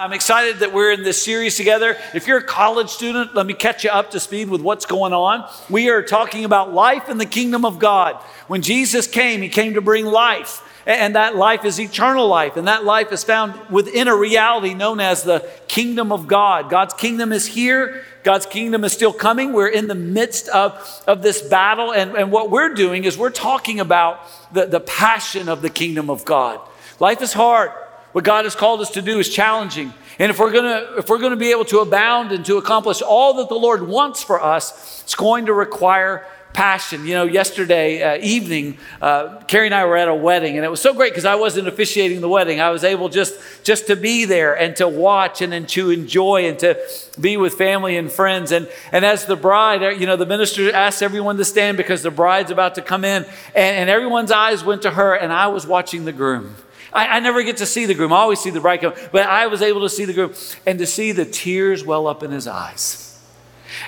I'm excited that we're in this series together. If you're a college student, let me catch you up to speed with what's going on. We are talking about life in the kingdom of God. When Jesus came, he came to bring life, and that life is eternal life, and that life is found within a reality known as the kingdom of God. God's kingdom is here. God's kingdom is still coming. We're in the midst of, of this battle, and, and what we're doing is we're talking about the, the passion of the kingdom of God. Life is hard. What God has called us to do is challenging. And if we're gonna if we're gonna be able to abound and to accomplish all that the Lord wants for us, it's going to require passion. You know, yesterday uh, evening, uh, Carrie and I were at a wedding, and it was so great because I wasn't officiating the wedding. I was able just just to be there and to watch and, and to enjoy and to be with family and friends. And and as the bride, you know, the minister asked everyone to stand because the bride's about to come in, and, and everyone's eyes went to her, and I was watching the groom. I, I, never get to see the groom. I always see the bride come, but I was able to see the groom and to see the tears well up in his eyes.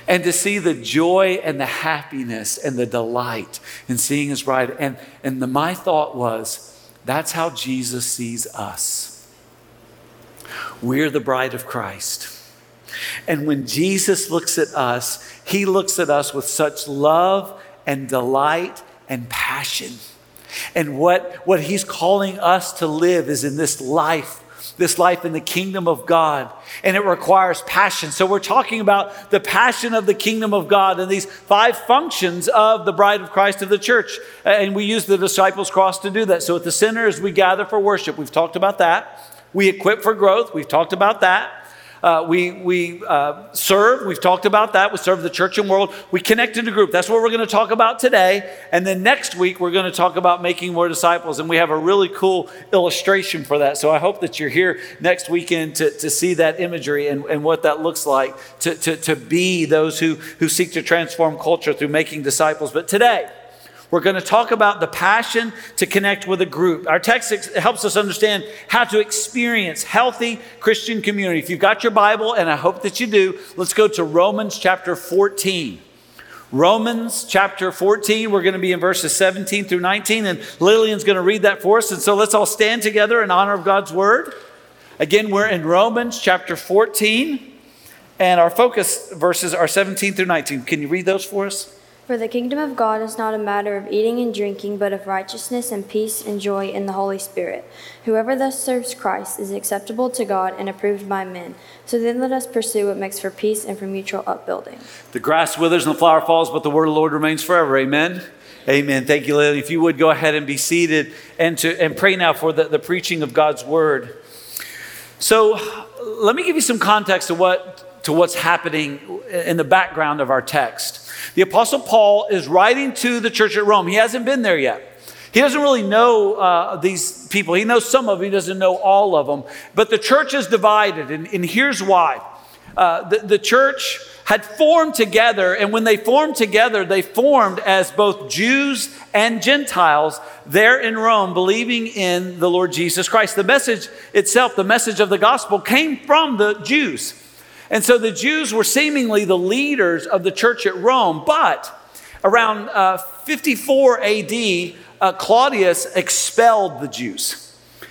And to see the joy and the happiness and the delight in seeing his bride. And, and the, my thought was, that's how Jesus sees us. We're the bride of Christ. And when Jesus looks at us, he looks at us with such love and delight and passion. And what, what he's calling us to live is in this life, this life in the kingdom of God. And it requires passion. So we're talking about the passion of the kingdom of God and these five functions of the bride of Christ of the church. And we use the disciples' cross to do that. So at the center, as we gather for worship, we've talked about that. We equip for growth, we've talked about that. Uh, we we uh, serve. We've talked about that. We serve the church and world. We connect in a group. That's what we're going to talk about today. And then next week, we're going to talk about making more disciples. And we have a really cool illustration for that. So I hope that you're here next weekend to, to see that imagery and, and what that looks like to, to, to be those who, who seek to transform culture through making disciples. But today, we're going to talk about the passion to connect with a group. Our text helps us understand how to experience healthy Christian community. If you've got your Bible, and I hope that you do, let's go to Romans chapter 14. Romans chapter 14, we're going to be in verses 17 through 19, and Lillian's going to read that for us. And so let's all stand together in honor of God's word. Again, we're in Romans chapter 14, and our focus verses are 17 through 19. Can you read those for us? For the kingdom of God is not a matter of eating and drinking, but of righteousness and peace and joy in the Holy Spirit. Whoever thus serves Christ is acceptable to God and approved by men. So then let us pursue what makes for peace and for mutual upbuilding. The grass withers and the flower falls, but the word of the Lord remains forever. Amen. Amen. Thank you, Lily. If you would go ahead and be seated and, to, and pray now for the, the preaching of God's word. So let me give you some context to what to what's happening in the background of our text. The Apostle Paul is writing to the church at Rome. He hasn't been there yet. He doesn't really know uh, these people. He knows some of them, he doesn't know all of them. But the church is divided, and, and here's why. Uh, the, the church had formed together, and when they formed together, they formed as both Jews and Gentiles there in Rome, believing in the Lord Jesus Christ. The message itself, the message of the gospel, came from the Jews. And so the Jews were seemingly the leaders of the church at Rome, but around uh, 54 AD, uh, Claudius expelled the Jews.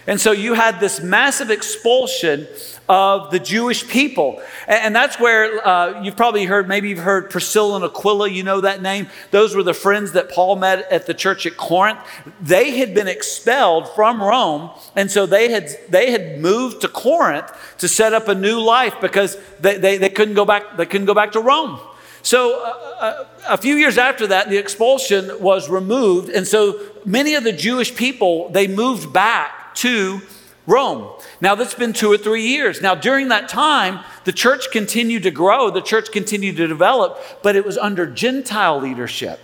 And so you had this massive expulsion of the Jewish people. And, that's where uh, you've probably heard, maybe you've heard Priscilla and Aquila, you know that name. Those were the friends that Paul met at the church at Corinth. They had been expelled from Rome, and so they had, they had moved to Corinth to set up a new life because they, they, they couldn't, go back, they couldn't go back to Rome. So, uh, uh a few years after that, the expulsion was removed, and so many of the Jewish people they moved back to Rome. Now, that's been two or three years. Now, during that time, the church continued to grow, the church continued to develop, but it was under Gentile leadership.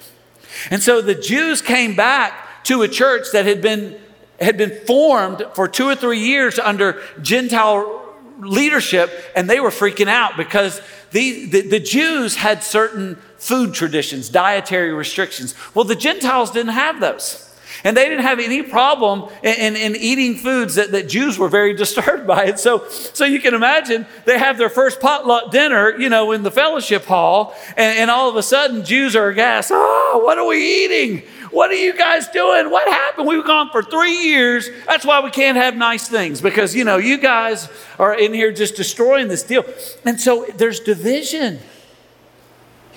And so the Jews came back to a church that had been, had been formed for two or three years under Gentile leadership, and they were freaking out because the, the, the Jews had certain food traditions, dietary restrictions. Well, the Gentiles didn't have those. And they didn't have any problem in, in, in, eating foods that, that Jews were very disturbed by. And so, so you can imagine they have their first potluck dinner, you know, in the fellowship hall, and, and all of a sudden Jews are aghast. Oh, what are we eating? What are you guys doing? What happened? We've gone for three years. That's why we can't have nice things because, you know, you guys are in here just destroying this deal. And so there's division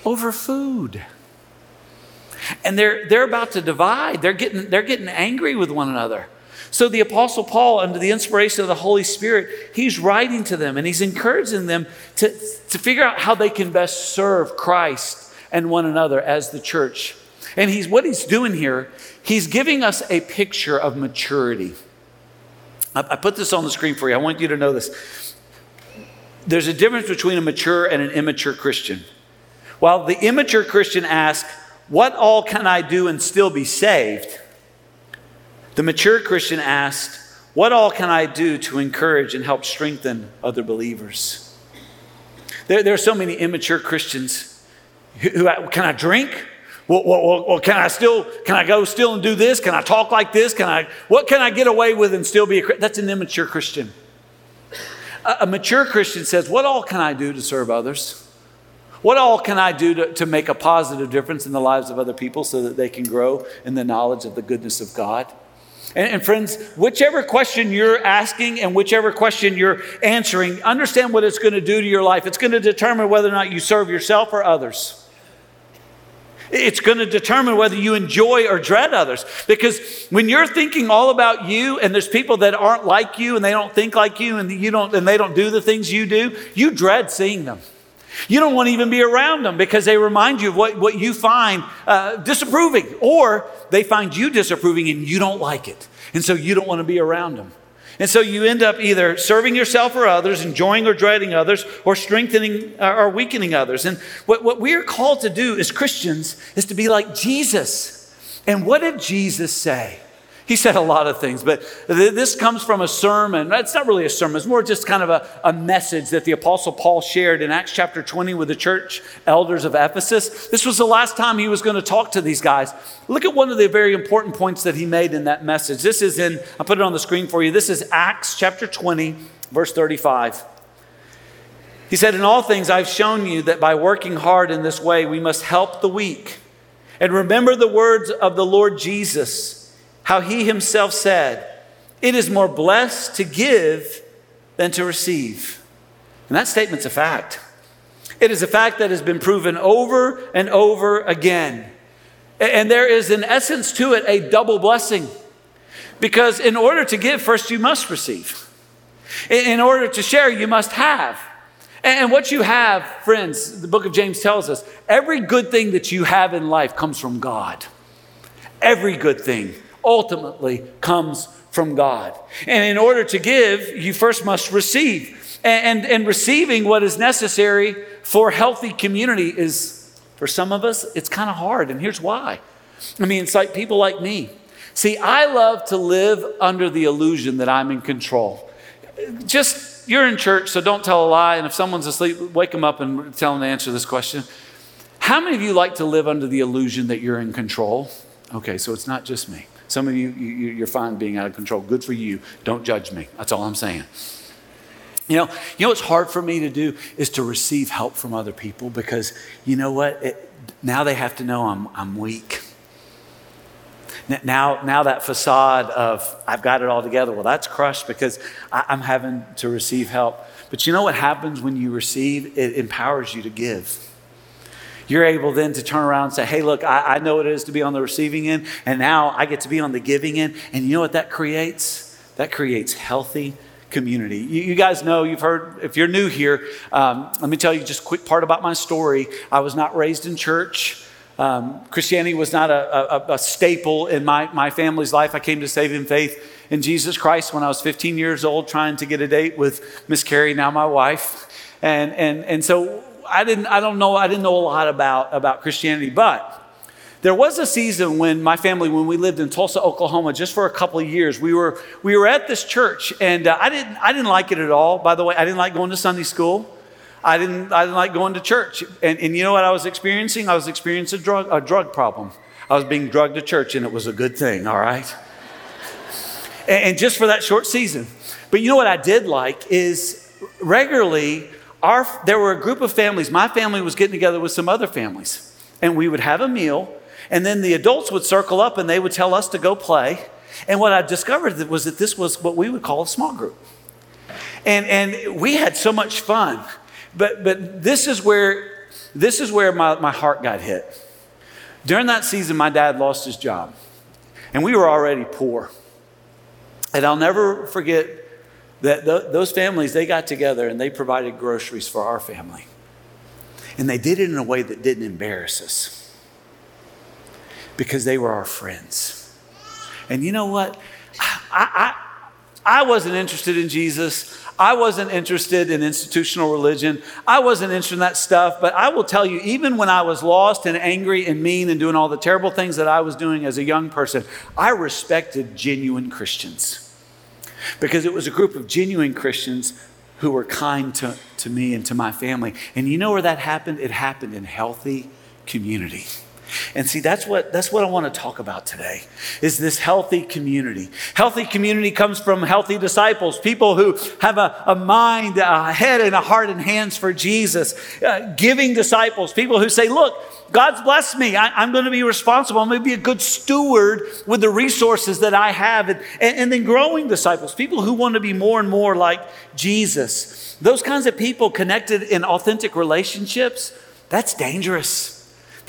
over food. And they're, they're about to divide. They're getting, they're getting angry with one another. So the Apostle Paul, under the inspiration of the Holy Spirit, he's writing to them and he's encouraging them to, to figure out how they can best serve Christ and one another as the church. And he's, what he's doing here, he's giving us a picture of maturity. I, I put this on the screen for you. I want you to know this. There's a difference between a mature and an immature Christian. While the immature Christian asks, What all can I do and still be saved? The mature Christian asks, What all can I do to encourage and help strengthen other believers? There, there are so many immature Christians who, who can I drink? Well, well, well, can I still, can I go still and do this? Can I talk like this? Can I, what can I get away with and still be a? That's an immature Christian. A, a, mature Christian says, what all can I do to serve others? What all can I do to, to make a positive difference in the lives of other people so that they can grow in the knowledge of the goodness of God? And, and, friends, whichever question you're asking and whichever question you're answering, understand what it's going to do to your life. It's going to determine whether or not you serve yourself or others. It's going to determine whether you enjoy or dread others. Because when you're thinking all about you and there's people that aren't like you and they don't think like you and you don't and they don't do the things you do, you dread seeing them. You don't want to even be around them because they remind you of what, what you find uh, disapproving, or they find you disapproving and you don't like it. And so you don't want to be around them. And so you end up either serving yourself or others, enjoying or dreading others, or strengthening uh, or weakening others. And what, what we are called to do as Christians is to be like Jesus. And what did Jesus say? He said a lot of things, but this comes from a sermon. It's not really a sermon, it's more just kind of a, a message that the Apostle Paul shared in Acts chapter 20 with the church elders of Ephesus. This was the last time he was going to talk to these guys. Look at one of the very important points that he made in that message. This is in, I'll put it on the screen for you. This is Acts chapter 20, verse 35. He said, In all things, I've shown you that by working hard in this way, we must help the weak. And remember the words of the Lord Jesus how he himself said, It is more blessed to give than to receive. And that statement's a fact. It is a fact that has been proven over and over again. And there is, in essence, to it a double blessing. Because in order to give, first you must receive. In order to share, you must have. And what you have, friends, the book of James tells us every good thing that you have in life comes from God. Every good thing ultimately comes from God. And in order to give, you first must receive. And, and, and, receiving what is necessary for healthy community is, for some of us, it's kind of hard. And here's why. I mean, it's like people like me. See, I love to live under the illusion that I'm in control. Just, you're in church, so don't tell a lie. And if someone's asleep, wake them up and tell them to answer this question. How many of you like to live under the illusion that you're in control? Okay, so it's not just me. Some of you, you, are fine being out of control. Good for you. Don't judge me. That's all I'm saying. You know, you know what's hard for me to do is to receive help from other people because you know what? It, now they have to know I'm, I'm weak. Now, now that facade of I've got it all together, well, that's crushed because I, I'm having to receive help. But you know what happens when you receive? It empowers you to give you're able then to turn around and say, hey, look, I, I know what it is to be on the receiving end, and now I get to be on the giving end. And you know what that creates? That creates healthy community. You, you, guys know, you've heard, if you're new here, um, let me tell you just a quick part about my story. I was not raised in church. Um, Christianity was not a, a, a, staple in my, my family's life. I came to saving faith in Jesus Christ when I was 15 years old, trying to get a date with Miss Carrie, now my wife. And, and, and so I didn't, I don't know, I didn't know a lot about, about Christianity, but there was a season when my family, when we lived in Tulsa, Oklahoma, just for a couple of years, we were, we were at this church, and uh, I, didn't, I didn't like it at all. By the way, I didn't like going to Sunday school. I didn't, I didn't like going to church. And, and you know what I was experiencing? I was experiencing a drug, a drug problem. I was being drugged to church, and it was a good thing, all right? and, and just for that short season. But you know what I did like is regularly, our, there were a group of families. My family was getting together with some other families, and we would have a meal, and then the adults would circle up and they would tell us to go play. And what I discovered was that this was what we would call a small group. And, and we had so much fun. But, but this is where, this is where my, my heart got hit. During that season, my dad lost his job, and we were already poor. And I'll never forget that th- those families, they got together and they provided groceries for our family. And they did it in a way that didn't embarrass us because they were our friends. And you know what? I, I, I wasn't interested in Jesus. I wasn't interested in institutional religion. I wasn't interested in that stuff. But I will tell you, even when I was lost and angry and mean and doing all the terrible things that I was doing as a young person, I respected genuine Christians because it was a group of genuine Christians who were kind to, to me and to my family. And you know where that happened? It happened in healthy community. And see, that's what, that's what I want to talk about today is this healthy community. Healthy community comes from healthy disciples, people who have a, a mind, a head, and a heart and hands for Jesus. Uh, giving disciples, people who say, look, God's blessed me. I, am going to be responsible. I'm going to be a good steward with the resources that I have. And, and, and then growing disciples, people who want to be more and more like Jesus. Those kinds of people connected in authentic relationships, that's dangerous.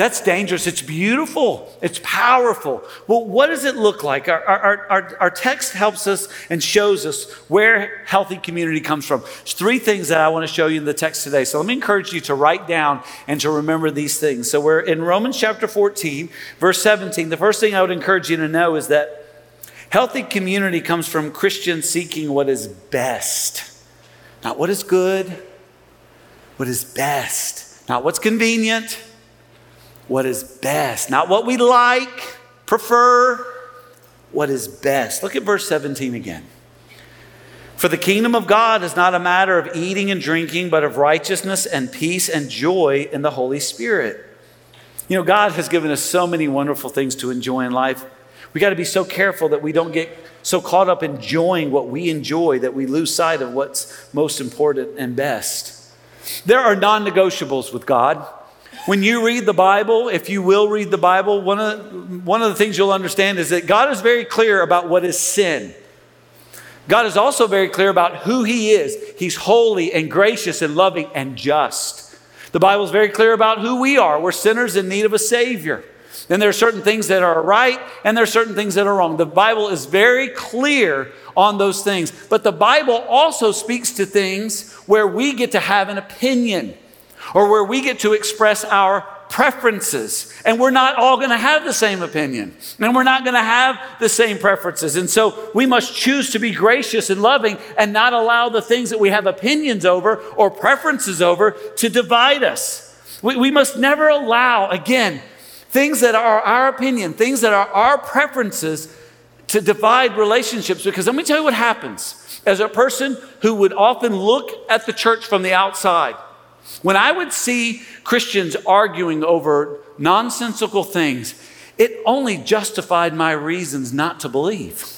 That's dangerous. It's beautiful. It's powerful. Well, what does it look like? Our, our, our, our, text helps us and shows us where healthy community comes from. There's three things that I want to show you in the text today. So let me encourage you to write down and to remember these things. So we're in Romans chapter 14, verse 17. The first thing I would encourage you to know is that healthy community comes from Christians seeking what is best, not what is good, what is best, not what's convenient what is best, not what we like, prefer, what is best. Look at verse 17 again. For the kingdom of God is not a matter of eating and drinking, but of righteousness and peace and joy in the Holy Spirit. You know, God has given us so many wonderful things to enjoy in life. We got to be so careful that we don't get so caught up enjoying what we enjoy that we lose sight of what's most important and best. There are non negotiables with God. When you read the Bible, if you will read the Bible, one of, one of the things you'll understand is that God is very clear about what is sin. God is also very clear about who He is. He's holy and gracious and loving and just. The Bible is very clear about who we are. We're sinners in need of a Savior. Then there are certain things that are right and there are certain things that are wrong. The Bible is very clear on those things. But the Bible also speaks to things where we get to have an opinion or where we get to express our preferences. And we're not all going to have the same opinion. And we're not going to have the same preferences. And so we must choose to be gracious and loving and not allow the things that we have opinions over or preferences over to divide us. We, we must never allow, again, things that are our opinion, things that are our preferences to divide relationships. Because let me tell you what happens. As a person who would often look at the church from the outside, when I would see Christians arguing over nonsensical things, it only justified my reasons not to believe.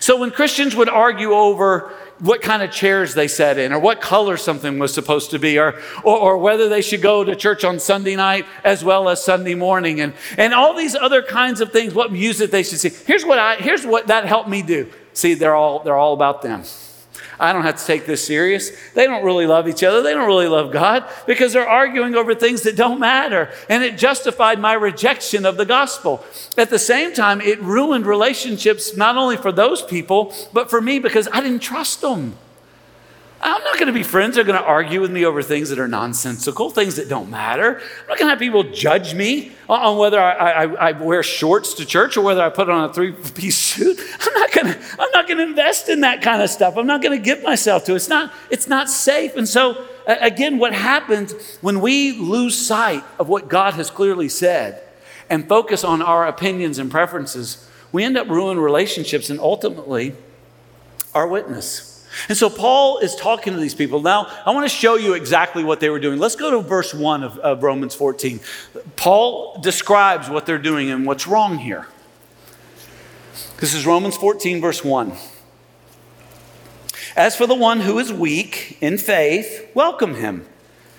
So when Christians would argue over what kind of chairs they sat in, or what color something was supposed to be, or, or, or, whether they should go to church on Sunday night as well as Sunday morning, and, and all these other kinds of things, what music they should see. Here's what, I, here's what that helped me do. See, they're all, they're all about them. I don't have to take this serious. They don't really love each other. They don't really love God because they're arguing over things that don't matter. And it justified my rejection of the gospel. At the same time, it ruined relationships not only for those people, but for me because I didn't trust them. I'm not going to be friends that are going to argue with me over things that are nonsensical, things that don't matter. I'm not going to have people judge me on whether I, I, I wear shorts to church or whether I put on a three-piece suit. I'm not going to. I'm not going to invest in that kind of stuff. I'm not going to give myself to it. It's not. It's not safe. And so, again, what happens when we lose sight of what God has clearly said and focus on our opinions and preferences, we end up ruining relationships and ultimately our witness. And so Paul is talking to these people. Now, I want to show you exactly what they were doing. Let's go to verse 1 of, of Romans 14. Paul describes what they're doing and what's wrong here. This is Romans 14, verse 1. As for the one who is weak in faith, welcome him,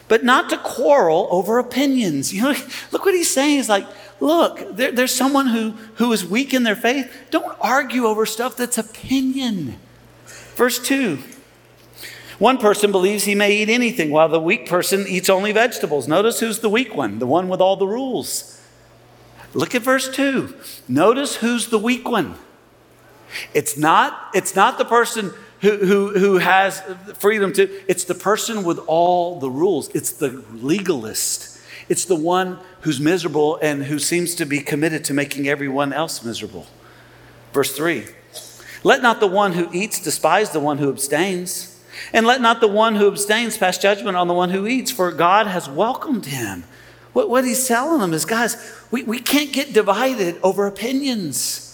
but not to quarrel over opinions. You know, look what he's saying. He's like, look, there, there's someone who, who is weak in their faith. Don't argue over stuff that's opinion. Verse 2 One person believes he may eat anything, while the weak person eats only vegetables. Notice who's the weak one, the one with all the rules. Look at verse 2. Notice who's the weak one. It's not, it's not the person who, who, who has freedom to, it's the person with all the rules. It's the legalist. It's the one who's miserable and who seems to be committed to making everyone else miserable. Verse 3 let not the one who eats despise the one who abstains. And let not the one who abstains pass judgment on the one who eats, for God has welcomed him. What, what he's telling them is, guys, we, we can't get divided over opinions.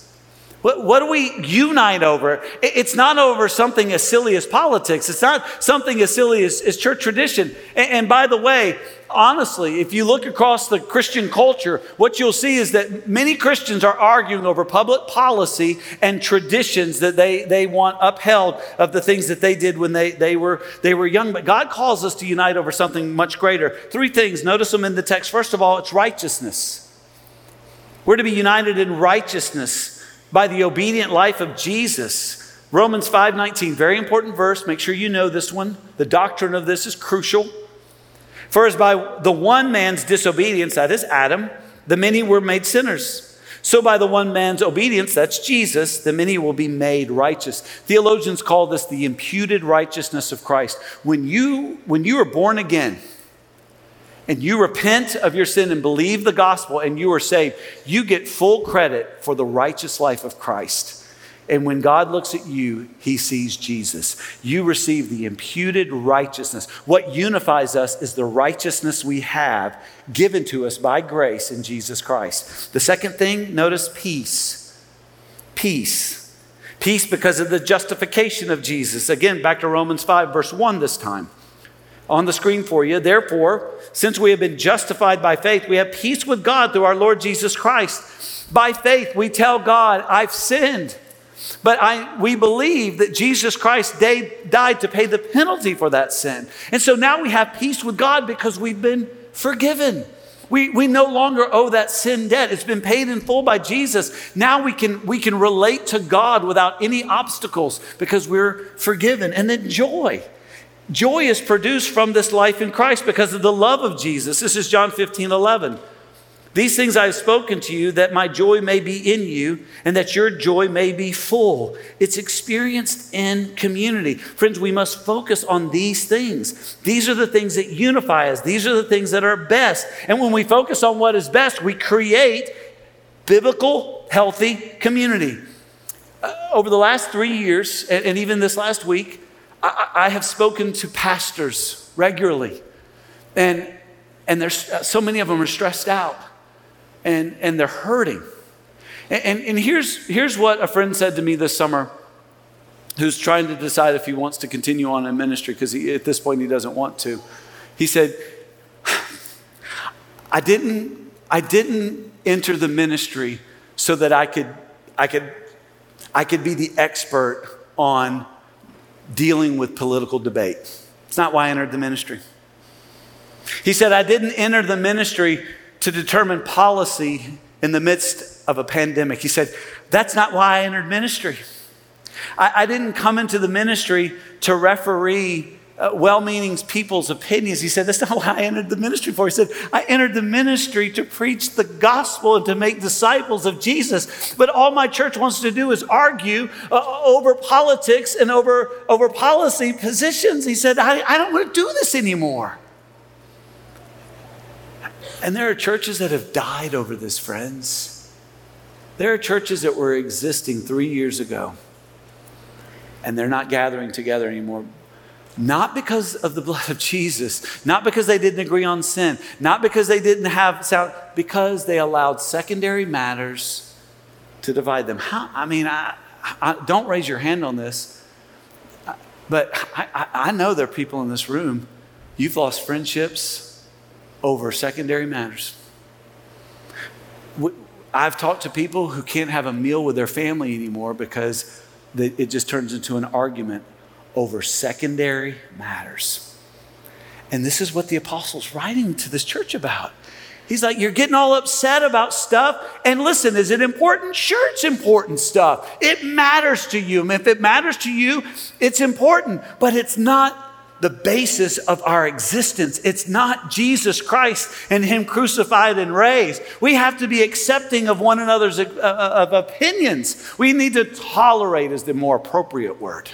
What, what do we unite over? It's not over something as silly as politics. It's not something as silly as, as church tradition. And, and by the way, honestly, if you look across the Christian culture, what you'll see is that many Christians are arguing over public policy and traditions that they, they want upheld of the things that they did when they, they, were, they were young. But God calls us to unite over something much greater. Three things, notice them in the text. First of all, it's righteousness. We're to be united in righteousness by the obedient life of Jesus. Romans 5:19, very important verse. Make sure you know this one. The doctrine of this is crucial. For as by the one man's disobedience, that is Adam, the many were made sinners. So by the one man's obedience, that's Jesus, the many will be made righteous. Theologians call this the imputed righteousness of Christ. When you when you are born again, and you repent of your sin and believe the gospel and you are saved, you get full credit for the righteous life of Christ. And when God looks at you, he sees Jesus. You receive the imputed righteousness. What unifies us is the righteousness we have given to us by grace in Jesus Christ. The second thing, notice peace. Peace. Peace because of the justification of Jesus. Again, back to Romans 5, verse 1 this time on the screen for you. Therefore, since we have been justified by faith, we have peace with God through our Lord Jesus Christ. By faith, we tell God, I've sinned. But I, we believe that Jesus Christ died to pay the penalty for that sin. And so now we have peace with God because we've been forgiven. We, we no longer owe that sin debt. It's been paid in full by Jesus. Now we can, we can relate to God without any obstacles because we're forgiven. And then joy. Joy is produced from this life in Christ because of the love of Jesus. This is John 15, 11. These things I have spoken to you that my joy may be in you and that your joy may be full. It's experienced in community. Friends, we must focus on these things. These are the things that unify us, these are the things that are best. And when we focus on what is best, we create biblical, healthy community. Uh, over the last three years, and, and even this last week, I, I have spoken to pastors regularly, and, and there's, uh, so many of them are stressed out and, and they're hurting. And, and, and here's, here's what a friend said to me this summer who's trying to decide if he wants to continue on in ministry because at this point he doesn't want to. He said, I didn't, I didn't enter the ministry so that I could, I could, I could be the expert on dealing with political debate. It's not why I entered the ministry. He said, I didn't enter the ministry to determine policy in the midst of a pandemic. He said, That's not why I entered ministry. I, I didn't come into the ministry to referee uh, well meaning people's opinions. He said, That's not why I entered the ministry for. He said, I entered the ministry to preach the gospel and to make disciples of Jesus. But all my church wants to do is argue uh, over politics and over, over policy positions. He said, I, I don't want to do this anymore. And there are churches that have died over this, friends. There are churches that were existing three years ago, and they're not gathering together anymore not because of the blood of Jesus, not because they didn't agree on sin, not because they didn't have sound, because they allowed secondary matters to divide them. How, I mean, I, I, don't raise your hand on this. But I, I, I know there are people in this room, you've lost friendships over secondary matters. I've talked to people who can't have a meal with their family anymore because it just turns into an argument over secondary matters. And this is what the apostle's writing to this church about. He's like, You're getting all upset about stuff. And listen, is it important? Sure, it's important stuff. It matters to you. And if it matters to you, it's important, but it's not the basis of our existence. It's not Jesus Christ and Him crucified and raised. We have to be accepting of one another's uh, uh, of opinions. We need to tolerate, is the more appropriate word.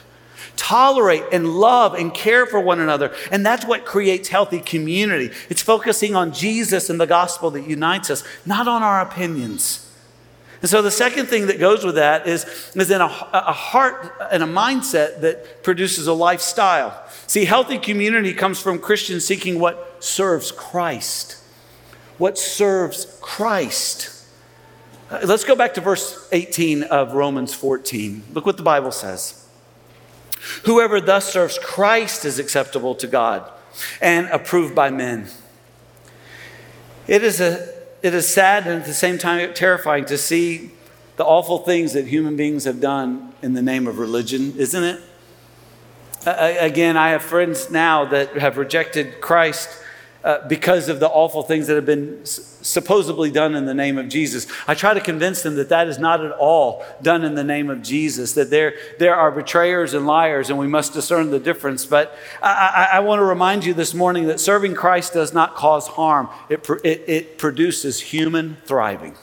Tolerate and love and care for one another. And that's what creates healthy community. It's focusing on Jesus and the gospel that unites us, not on our opinions. And so the second thing that goes with that is, is in a, a heart and a mindset that produces a lifestyle. See, healthy community comes from Christians seeking what serves Christ. What serves Christ. Uh, let's go back to verse 18 of Romans 14. Look what the Bible says. Whoever thus serves Christ is acceptable to God and approved by men. It is a it is sad and at the same time terrifying to see the awful things that human beings have done in the name of religion, isn't it? again, I have friends now that have rejected Christ uh, because of the awful things that have been s- supposedly done in the name of Jesus. I try to convince them that that is not at all done in the name of Jesus, that there, there are betrayers and liars, and we must discern the difference. But I, I, I want to remind you this morning that serving Christ does not cause harm, it, pr- it, it produces human thriving.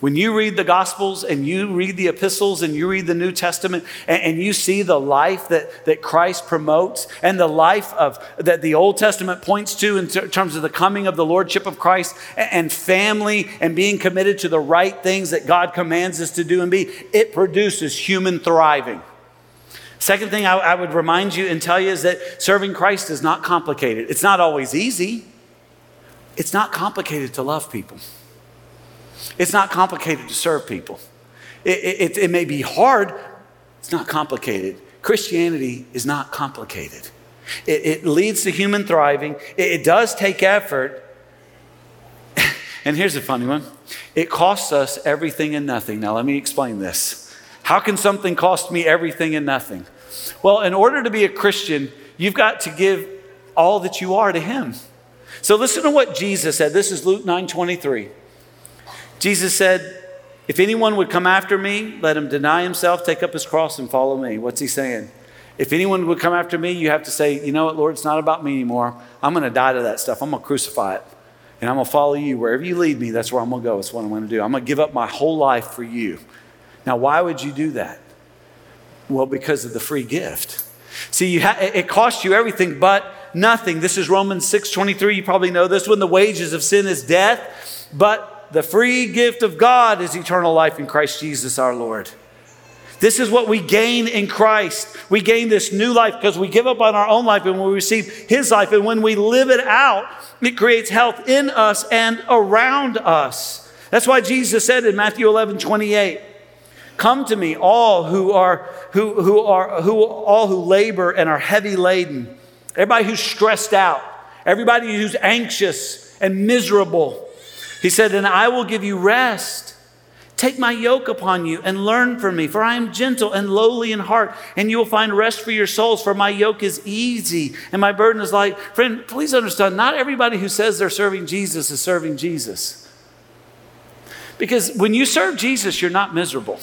When you read the Gospels and you read the epistles and you read the New Testament and, and, you see the life that, that Christ promotes and the life of that the Old Testament points to in ter- terms of the coming of the Lordship of Christ and, and family and being committed to the right things that God commands us to do and be, it produces human thriving. Second thing I, I would remind you and tell you is that serving Christ is not complicated. It's not always easy. It's not complicated to love people. It's not complicated to serve people. It, it, it, may be hard, it's not complicated. Christianity is not complicated. It, it leads to human thriving, it, does take effort. and here's a funny one it costs us everything and nothing. Now, let me explain this. How can something cost me everything and nothing? Well, in order to be a Christian, you've got to give all that you are to Him. So listen to what Jesus said. This is Luke 9 23. Jesus said, If anyone would come after me, let him deny himself, take up his cross, and follow me. What's he saying? If anyone would come after me, you have to say, You know what, Lord, it's not about me anymore. I'm going to die to that stuff. I'm going to crucify it. And I'm going to follow you. Wherever you lead me, that's where I'm going to go. That's what I'm going to do. I'm going to give up my whole life for you. Now, why would you do that? Well, because of the free gift. See, ha- it costs you everything but nothing. This is Romans 6 23. You probably know this one. The wages of sin is death, but the free gift of God is eternal life in Christ Jesus our Lord. This is what we gain in Christ. We gain this new life because we give up on our own life and we receive His life. And when we live it out, it creates health in us and around us. That's why Jesus said in Matthew 11 28, Come to me, all who are who, who are who all who labor and are heavy laden, everybody who's stressed out, everybody who's anxious and miserable. He said, And I will give you rest. Take my yoke upon you and learn from me, for I am gentle and lowly in heart, and you will find rest for your souls, for my yoke is easy and my burden is light. Friend, please understand, not everybody who says they're serving Jesus is serving Jesus. Because when you serve Jesus, you're not miserable.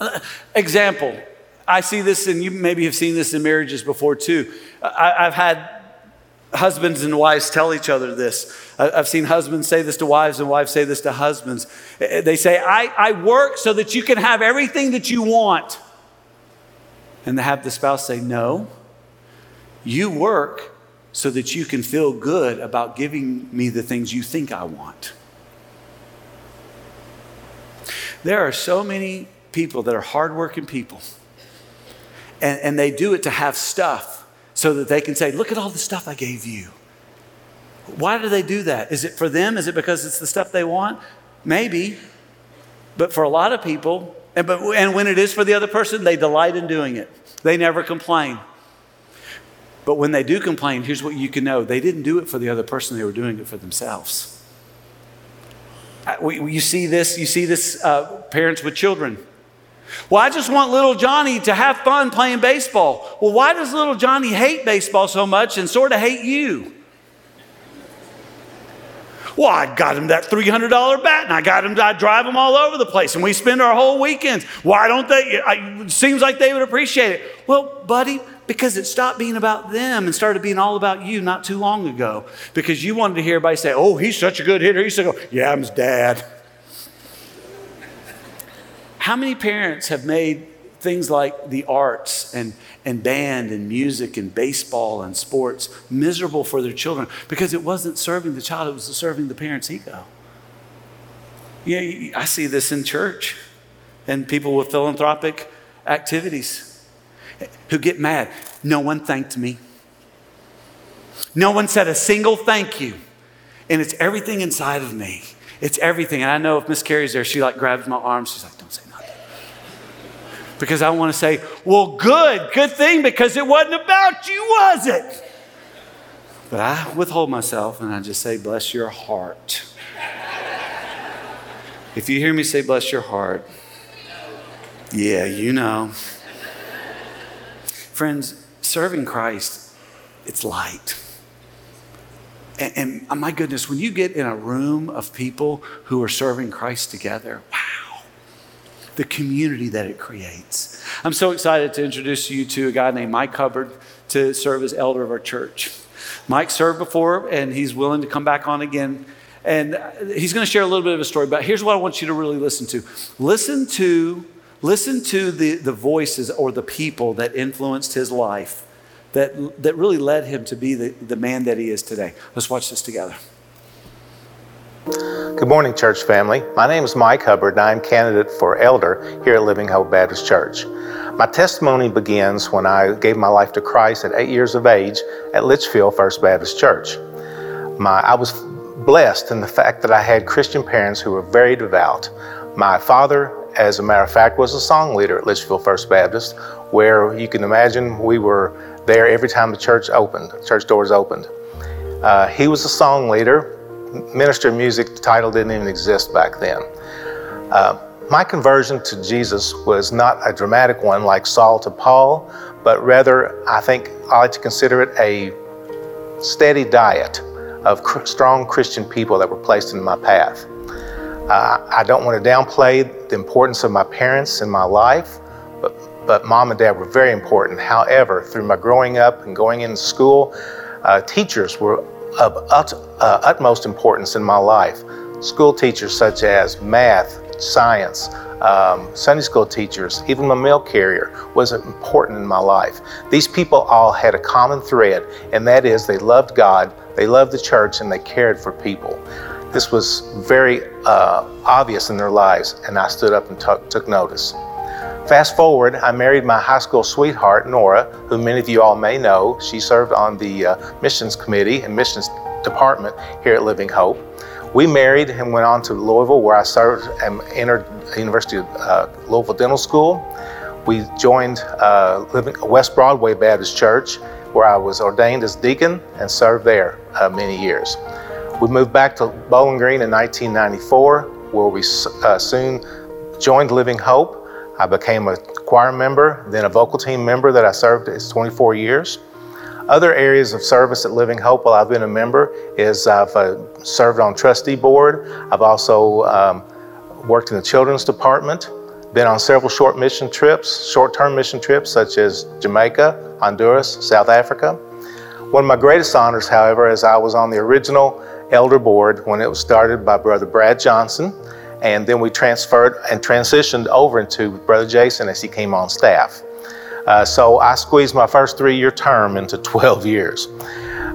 Uh, example, I see this, and you maybe have seen this in marriages before too. I, have had husbands and wives tell each other this. I've seen husbands say this to wives and wives say this to husbands. Eh, eh, they say, I, I work so that you can have everything that you want. And to have the spouse say, No, you work so that you can feel good about giving me the things you think I want. There are so many people that are hardworking people, and, and they do it to have stuff so that they can say, Look at all the stuff I gave you. Why do they do that? Is it for them? Is it because it's the stuff they want? Maybe. But for a lot of people, And, but, and when it is for the other person, they delight in doing it. They never complain. But when they do complain, here's what you can know they didn't do it for the other person, they were doing it for themselves. You see this, you see this, uh, parents with children. Well, I just want little Johnny to have fun playing baseball. Well, why does little Johnny hate baseball so much and sort of hate you? Well, I got him that $300 bat and I got him, I drive him all over the place and we spend our whole weekends. Why don't they? It seems like they would appreciate it. Well, buddy, because it stopped being about them and started being all about you not too long ago. Because you wanted to hear everybody say, oh, he's such a good hitter. He's so good. Yeah, I'm his dad. How many parents have made things like the arts and, and band and music and baseball and sports miserable for their children because it wasn't serving the child, it was serving the parent's ego. Yeah, I see this in church and people with philanthropic activities who get mad. No one thanked me. No one said a single thank you. And it's everything inside of me. It's everything. And I know if Miss Carrie's there, she like grabs my arm. She's like, don't say because I want to say, well, good, good thing, because it wasn't about you, was it? But I withhold myself and I just say, bless your heart. If you hear me say, bless your heart, yeah, you know. Friends, serving Christ, it's light. And, and, my goodness, when you get in a room of people who are serving Christ together, wow the community that it creates. I'm so excited to introduce you to a guy named Mike Hubbard to serve as elder of our church. Mike served before, and he's willing to come back on again. And he's going to share a little bit of a story, but here's what I want you to really listen to. Listen to, listen to the, the voices or the people that influenced his life, that, that really led him to be the, the man that he is today. Let's watch this together. Good morning, church family. My name is Mike Hubbard, and I am candidate for elder here at Living Hope Baptist Church. My testimony begins when I gave my life to Christ at eight years of age at Litchfield First Baptist Church. My, I was blessed in the fact that I had Christian parents who were very devout. My father, as a matter of fact, was a song leader at Litchfield First Baptist, where you can imagine we were there every time the church opened, church doors opened. Uh, he was a song leader, minister of music title didn't even exist back then. Uh, my conversion to Jesus was not a dramatic one like Saul to Paul, but rather, I think I like to consider it a steady diet of cr- strong Christian people that were placed in my path. Uh, I don't want to downplay the importance of my parents in my life, but, but mom and dad were very important. However, through my growing up and going into school, uh, teachers were of ut, uh, utmost importance in my life. School teachers such as math, science, um, Sunday school teachers, even my mail carrier was important in my life. These people all had a common thread, and that is they loved God, they loved the church, and they cared for people. This was very uh, obvious in their lives, and I stood up and t- took notice. Fast forward, I married my high school sweetheart, Nora, who many of you all may know. She served on the uh, missions committee and missions department here at Living Hope. We married and went on to Louisville, where I served and entered the University of uh, Louisville Dental School. We joined uh, West Broadway Baptist Church, where I was ordained as deacon and served there uh, many years. We moved back to Bowling Green in 1994, where we uh, soon joined Living Hope I became a choir member, then a vocal team member that I served as 24 years. Other areas of service at Living Hope while I've been a member is I've uh, served on trustee board. I've also um, worked in the children's department, been on several short mission trips, short-term mission trips such as Jamaica, Honduras, South Africa. One of my greatest honors, however, is I was on the original elder board when it was started by Brother Brad Johnson and then we transferred and transitioned over into Brother Jason as he came on staff. Uh, so I squeezed my first three year term into 12 years.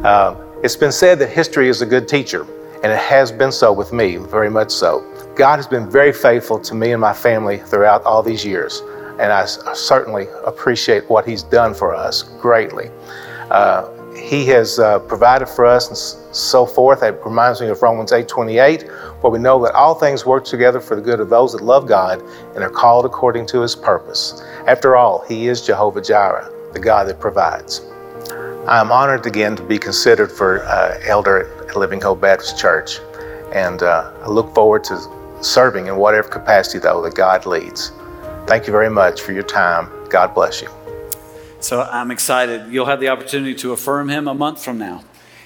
Uh, it's been said that history is a good teacher, and it has been so with me, very much so. God has been very faithful to me and my family throughout all these years, and I certainly appreciate what He's done for us greatly. Uh, he has uh, provided for us and so forth. That reminds me of Romans 8:28, where we know that all things work together for the good of those that love God and are called according to His purpose. After all, He is Jehovah Jireh, the God that provides. I am honored again to be considered for uh, elder at Living Hope Baptist Church, and uh, I look forward to serving in whatever capacity, though, that God leads. Thank you very much for your time. God bless you. So I'm excited. You'll have the opportunity to affirm him a month from now.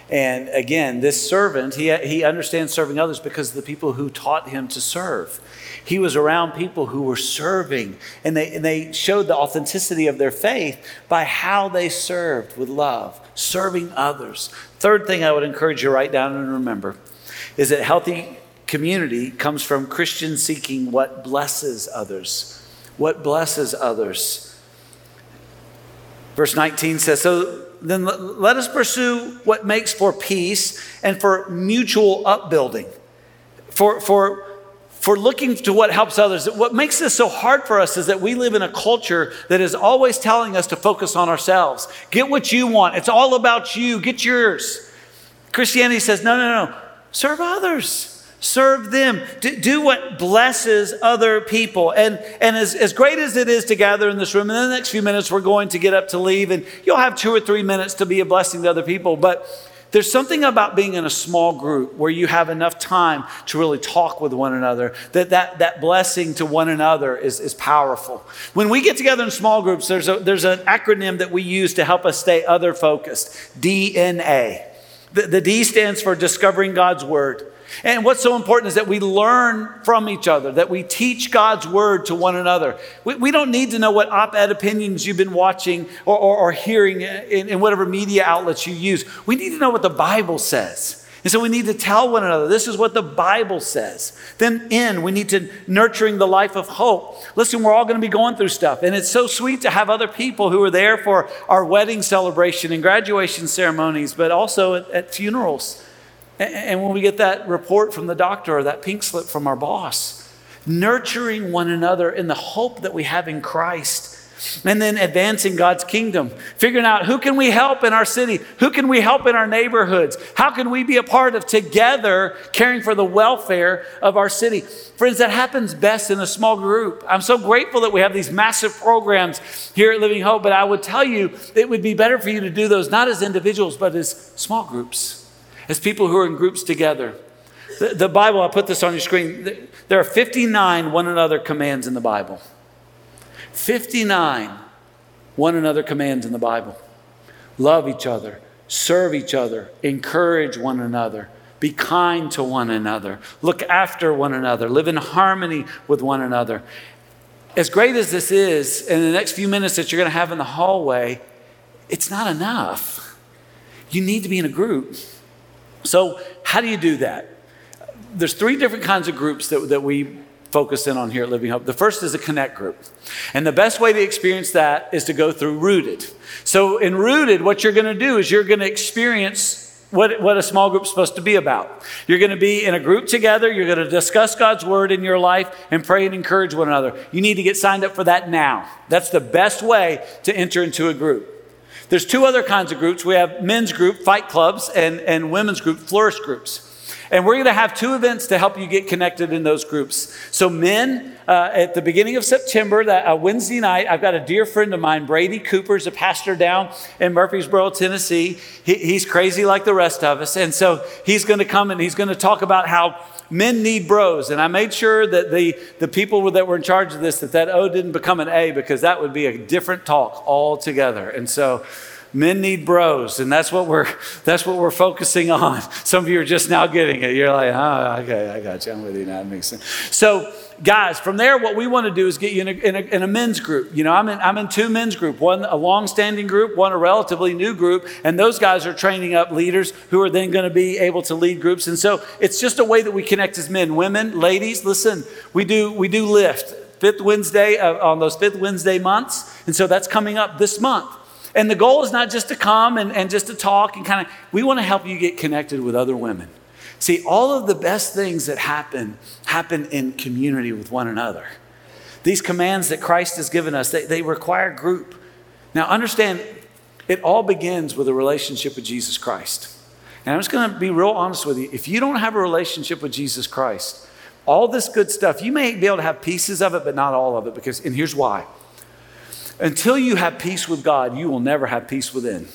And again, this servant, he, he understands serving others because of the people who taught him to serve. He was around people who were serving, and they, and they showed the authenticity of their faith by how they served with love, serving others. Third thing I would encourage you to write down and remember is that healthy community comes from Christians seeking what blesses others. What blesses others. Verse 19 says, So then let us pursue what makes for peace and for mutual upbuilding, for, for, for looking to what helps others. What makes this so hard for us is that we live in a culture that is always telling us to focus on ourselves. Get what you want, it's all about you, get yours. Christianity says, No, no, no, serve others serve them. Do, do, what blesses other people. And and as, as great as it is to gather in this room in the next few minutes we're going to get up to leave and you'll have two or three minutes to be a blessing to other people. But there's something about being in a small group where you have enough time to really talk with one another that that, that blessing to one another is, is powerful. When we get together in small groups there's, a, there's an acronym that we use to help us stay other focused dna the, the d stands for discovering god's word and what's so important is that we learn from each other, that we teach God's word to one another. We, we don't need to know what op ed opinions you've been watching or, or, or hearing in, in whatever media outlets you use. We need to know what the Bible says. And so we need to tell one another, this is what the Bible says. Then, in, we need to nurturing the life of hope. Listen, we're all going to be going through stuff. And it's so sweet to have other people who are there for our wedding celebration and graduation ceremonies, but also at, at funerals. And when we get that report from the doctor or that pink slip from our boss, nurturing one another in the hope that we have in Christ and then advancing God's kingdom, figuring out who can we help in our city, who can we help in our neighborhoods, how can we be a part of together caring for the welfare of our city. Friends, that happens best in a small group. I'm so grateful that we have these massive programs here at Living Hope, but I would tell you it would be better for you to do those not as individuals, but as small groups as people who are in groups together. The, the Bible, I'll put this on your screen. There are 59 one another commands in the Bible. 59 one another commands in the Bible. Love each other, serve each other, encourage one another, be kind to one another, look after one another, live in harmony with one another. As great as this is, in the next few minutes that you're going to have in the hallway, it's not enough. You need to be in a group. So, how do you do that? There's three different kinds of groups that, that we focus in on here at Living Hope. The first is a connect group. And the best way to experience that is to go through Rooted. So, in Rooted, what you're going to do is you're going to experience what, what a small group's supposed to be about. You're going to be in a group together. You're going to discuss God's word in your life and pray and encourage one another. You need to get signed up for that now. That's the best way to enter into a group. There's two other kinds of groups. We have men's group, fight clubs, and, and women's group, flourish groups. And we're going to have two events to help you get connected in those groups. So, men, uh, at the beginning of September, that uh, Wednesday night, I've got a dear friend of mine, Brady Cooper, is a pastor down in Murfreesboro, Tennessee. He, he's crazy like the rest of us. And so he's going to come and he's going to talk about how men need bros. And I made sure that the, the people that were in charge of this, that that O didn't become an A because that would be a different talk altogether. And so, Men need bros, and that's what we're that's what we're focusing on. Some of you are just now getting it. You're like, oh, okay, I got you. I'm with you now. It makes sense. So, guys, from there, what we want to do is get you in a, in a, in a men's group. You know, I'm in I'm in two men's group. One a long-standing group, one a relatively new group, and those guys are training up leaders who are then going to be able to lead groups. And so, it's just a way that we connect as men, women, ladies. Listen, we do we do lift fifth Wednesday uh, on those fifth Wednesday months, and so that's coming up this month. And the goal is not just to come and, and just to talk and kind of, we want to help you get connected with other women. See, all of the best things that happen, happen in community with one another. These commands that Christ has given us, they, they require group. Now, understand, It all begins with a relationship with Jesus Christ. And I'm just going to be real honest with you. If you don't have a relationship with Jesus Christ, all this good stuff, you may be able to have pieces of it, but not all of it. Because, and here's why. Until you have peace with God, you will never have peace within.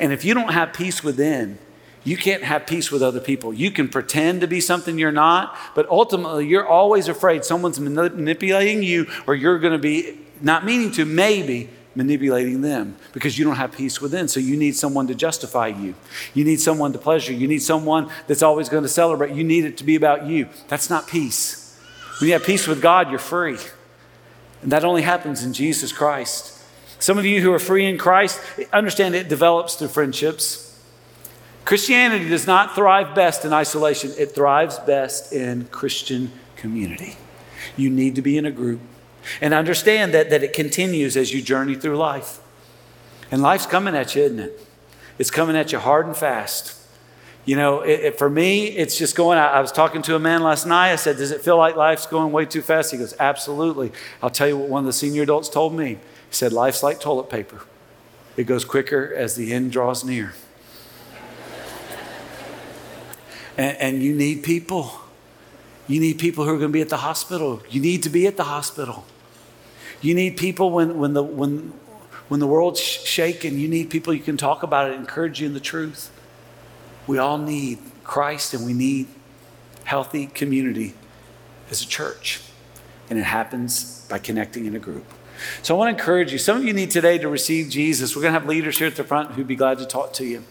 And if you don't have peace within, you can't have peace with other people. You can pretend to be something you're not, but ultimately you're always afraid someone's manipulating you or you're going to be not meaning to, maybe manipulating them because you don't have peace within. So you need someone to justify you. You need someone to pleasure. You need someone that's always going to celebrate. You need it to be about you. That's not peace. When you have peace with God, you're free. And that only happens in Jesus Christ. Some of you who are free in Christ understand it develops through friendships. Christianity does not thrive best in isolation, it thrives best in Christian community. You need to be in a group and understand that, that it continues as you journey through life. And life's coming at you, isn't it? It's coming at you hard and fast. You know, it, it, for me, it's just going. I, I was talking to a man last night. I said, Does it feel like life's going way too fast? He goes, Absolutely. I'll tell you what one of the senior adults told me. He said, Life's like toilet paper, it goes quicker as the end draws near. and, and you need people. You need people who are going to be at the hospital. You need to be at the hospital. You need people when, when, the, when, when the world's shaken, you need people you can talk about it, encourage you in the truth. We all need Christ and we need healthy community as a church. And it happens by connecting in a group. So I want to encourage you. Some of you need today to receive Jesus. We're going to have leaders here at the front who'd be glad to talk to you.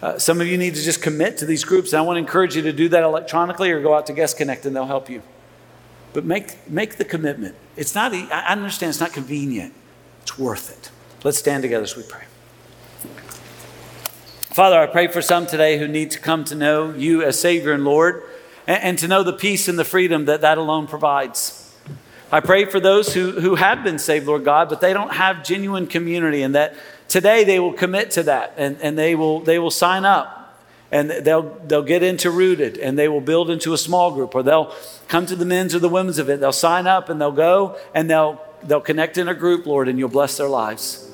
Uh, some of you need to just commit to these groups. And I want to encourage you to do that electronically or go out to Guest Connect and they'll help you. But make, make the commitment. It's not, I understand it's not convenient, it's worth it. Let's stand together as we pray. Father, I pray for some today who need to come to know you as Savior and Lord and, and to know the peace and the freedom that that alone provides. I pray for those who, who have been saved, Lord God, but they don't have genuine community and that today they will commit to that and, and they, will, they will sign up and they'll, they'll get into rooted and they will build into a small group or they'll come to the men's or the women's event. They'll sign up and they'll go and they'll, they'll connect in a group, Lord, and you'll bless their lives.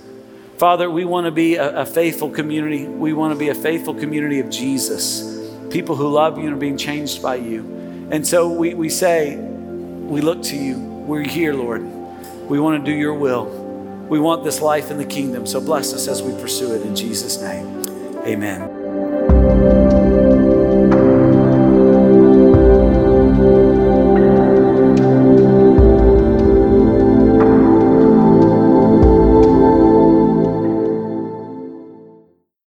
Father, we want to be a, a faithful community. We want to be a faithful community of Jesus, people who love you and are being changed by you. And so we, we say, we look to you. We're here, Lord. We want to do your will. We want this life in the kingdom. So bless us as we pursue it in Jesus' name. Amen.